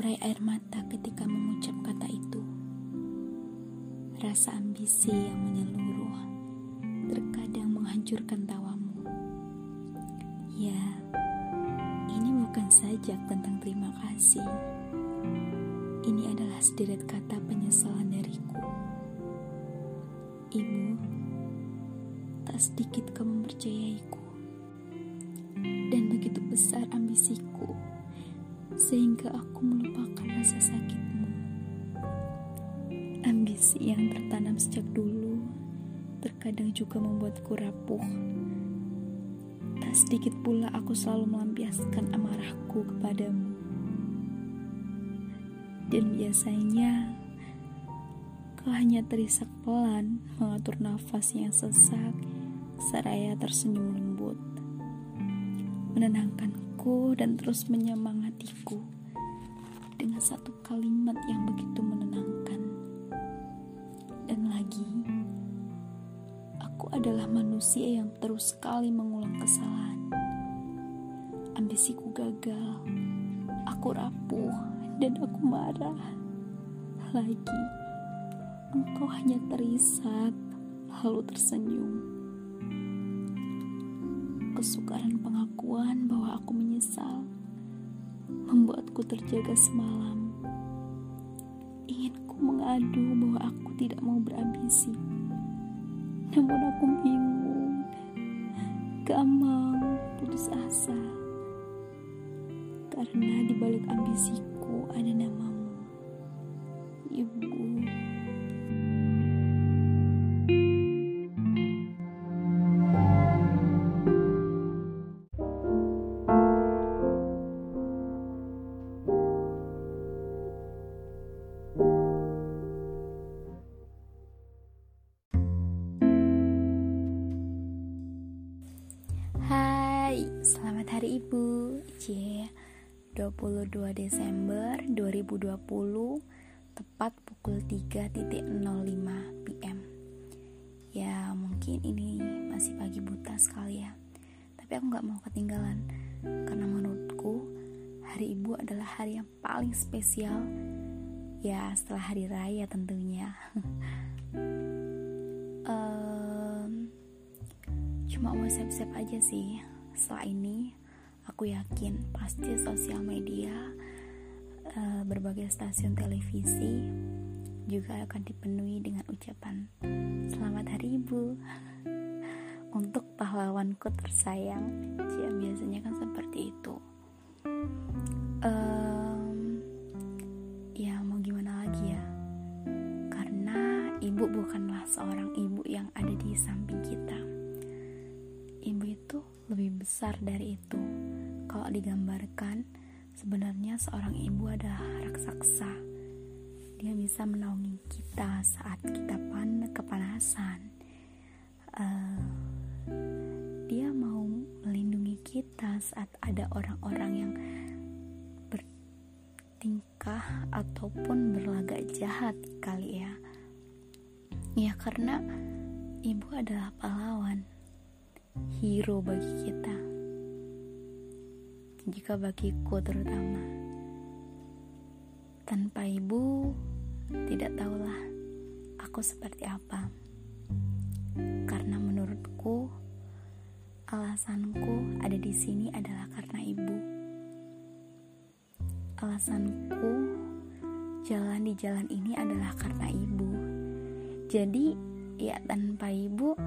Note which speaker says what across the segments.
Speaker 1: Terurai air mata ketika mengucap kata itu. Rasa ambisi yang menyeluruh terkadang menghancurkan tawamu. Ya, ini bukan saja tentang terima kasih. Ini adalah sederet kata penyesalan dariku. Ibu, tak sedikit kau mempercayaiku. Dan begitu besar ambisiku sehingga aku melupakan rasa sakitmu. Ambisi yang tertanam sejak dulu terkadang juga membuatku rapuh. Tak sedikit pula aku selalu melampiaskan amarahku kepadamu. Dan biasanya kau hanya terisak pelan mengatur nafas yang sesak seraya tersenyum lembut dan terus menyemangatiku dengan satu kalimat yang begitu menenangkan. Dan lagi, aku adalah manusia yang terus sekali mengulang kesalahan. Ambisiku gagal, aku rapuh, dan aku marah. Lagi, engkau hanya terisak, lalu tersenyum kesukaran pengakuan bahwa aku menyesal membuatku terjaga semalam. Inginku mengadu bahwa aku tidak mau berambisi. Namun aku bingung, gamang, putus asa. Karena di balik ambisiku ada namamu, Ibu. Ibu C 22 Desember 2020 Tepat pukul 3.05 PM Ya mungkin ini masih pagi buta sekali ya. Tapi aku gak mau ketinggalan Karena menurutku Hari Ibu adalah hari yang paling spesial. Ya setelah hari raya tentunya. Um, Cuma mau siap-siap aja sih. Setelah ini, aku yakin pasti sosial media, uh, berbagai stasiun televisi juga akan dipenuhi dengan ucapan "Selamat Hari Ibu" untuk pahlawanku tersayang. Ya, biasanya kan seperti itu. Um, ya mau gimana lagi ya? Karena ibu bukanlah seorang ibu yang ada di samping kita. Ibu itu lebih besar dari itu. Kalau digambarkan, sebenarnya seorang ibu adalah raksasa. Dia bisa menaungi kita saat kita pan kepanasan. Uh, dia mau melindungi kita saat ada orang-orang yang bertingkah ataupun berlagak jahat kali ya. Ya karena ibu adalah pahlawan hero bagi kita. Jika bagiku terutama, tanpa ibu, tidak tahulah aku seperti apa. Karena menurutku, alasanku ada di sini adalah karena ibu. Alasanku jalan di jalan ini adalah karena ibu. Jadi, ya tanpa ibu,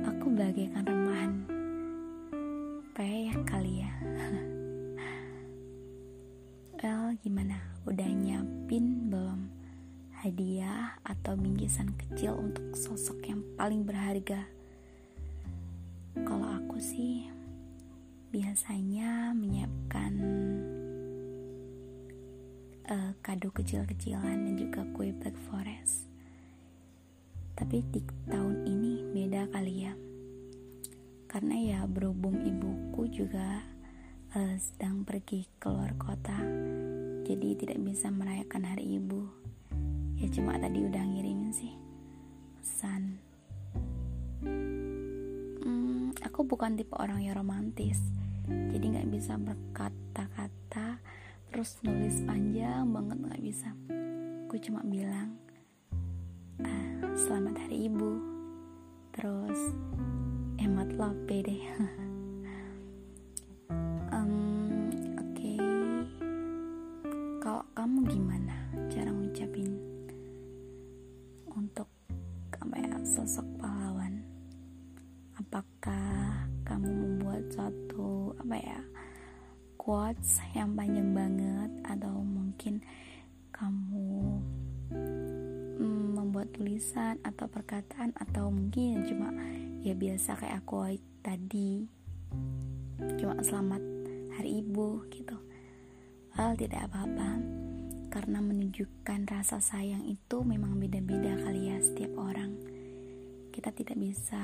Speaker 1: Aku bagaikan remahan Kayak kali ya. Well gimana? Udah nyiapin belum Hadiah atau bingkisan kecil Untuk sosok yang paling berharga? Kalau aku sih Biasanya menyiapkan uh, Kado kecil-kecilan Dan juga kue Black Forest. Tapi di tahun ini beda kali ya karena ya berhubung ibuku juga uh, sedang pergi keluar kota jadi tidak bisa merayakan hari ibu. Ya cuma tadi udah ngirimin sih pesan. Hmm, aku bukan tipe orang yang romantis jadi nggak bisa berkata-kata terus nulis panjang banget nggak bisa. Aku cuma bilang ah, selamat hari ibu. Terus emot lope deh. Um, oke. Okay. kalau kamu gimana cara ngucapin untuk apa ya sosok pahlawan? Apakah kamu membuat suatu apa ya quotes yang panjang banget? Atau mungkin kamu mm, membuat tulisan atau perkataan? Atau mungkin cuma ya biasa kayak aku tadi. Cuma selamat hari ibu gitu. Hal tidak apa-apa. Karena menunjukkan rasa sayang itu memang beda-beda kali ya setiap orang. Kita tidak bisa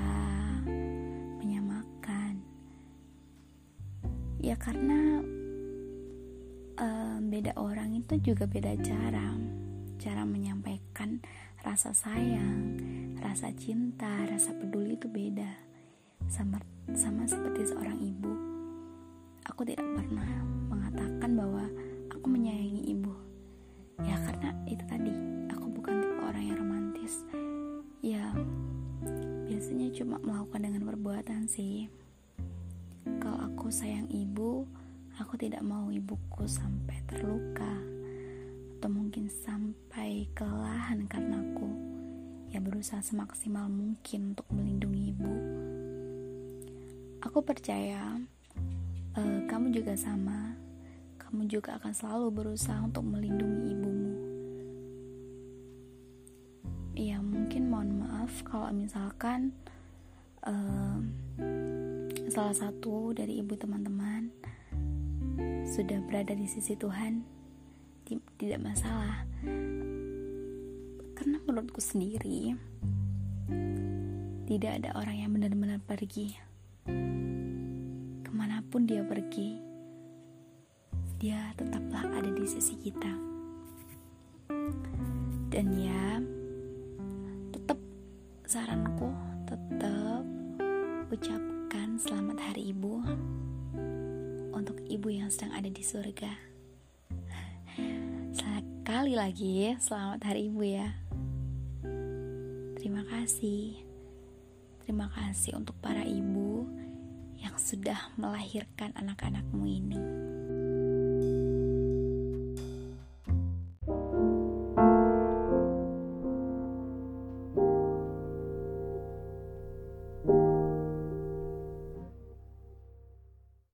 Speaker 1: menyamakan. Ya karena um, beda orang itu juga beda cara. Cara menyampaikan rasa sayang rasa cinta rasa peduli itu beda sama sama seperti seorang ibu. Aku tidak pernah mengatakan bahwa aku menyayangi ibu. Ya karena itu tadi aku bukan tipe orang yang romantis. Ya biasanya cuma melakukan dengan perbuatan sih. Kalau aku sayang ibu Aku tidak mau ibuku sampai terluka atau mungkin sampai kelelahan karena aku yang berusaha semaksimal mungkin untuk melindungi ibu. Aku percaya uh, kamu juga sama. Kamu juga akan selalu berusaha untuk melindungi ibumu. Ya mungkin mohon maaf kalau misalkan uh, salah satu dari ibu teman-teman sudah berada di sisi Tuhan tidak masalah karena menurutku sendiri tidak ada orang yang benar-benar pergi ke mana pun dia pergi dia tetaplah ada di sisi kita dan ya tetap saranku tetap ucapkan selamat hari ibu untuk ibu yang sedang ada di surga. Sekali lagi, selamat hari ibu ya. Terima kasih. Terima kasih untuk para ibu yang sudah melahirkan anak-anakmu ini.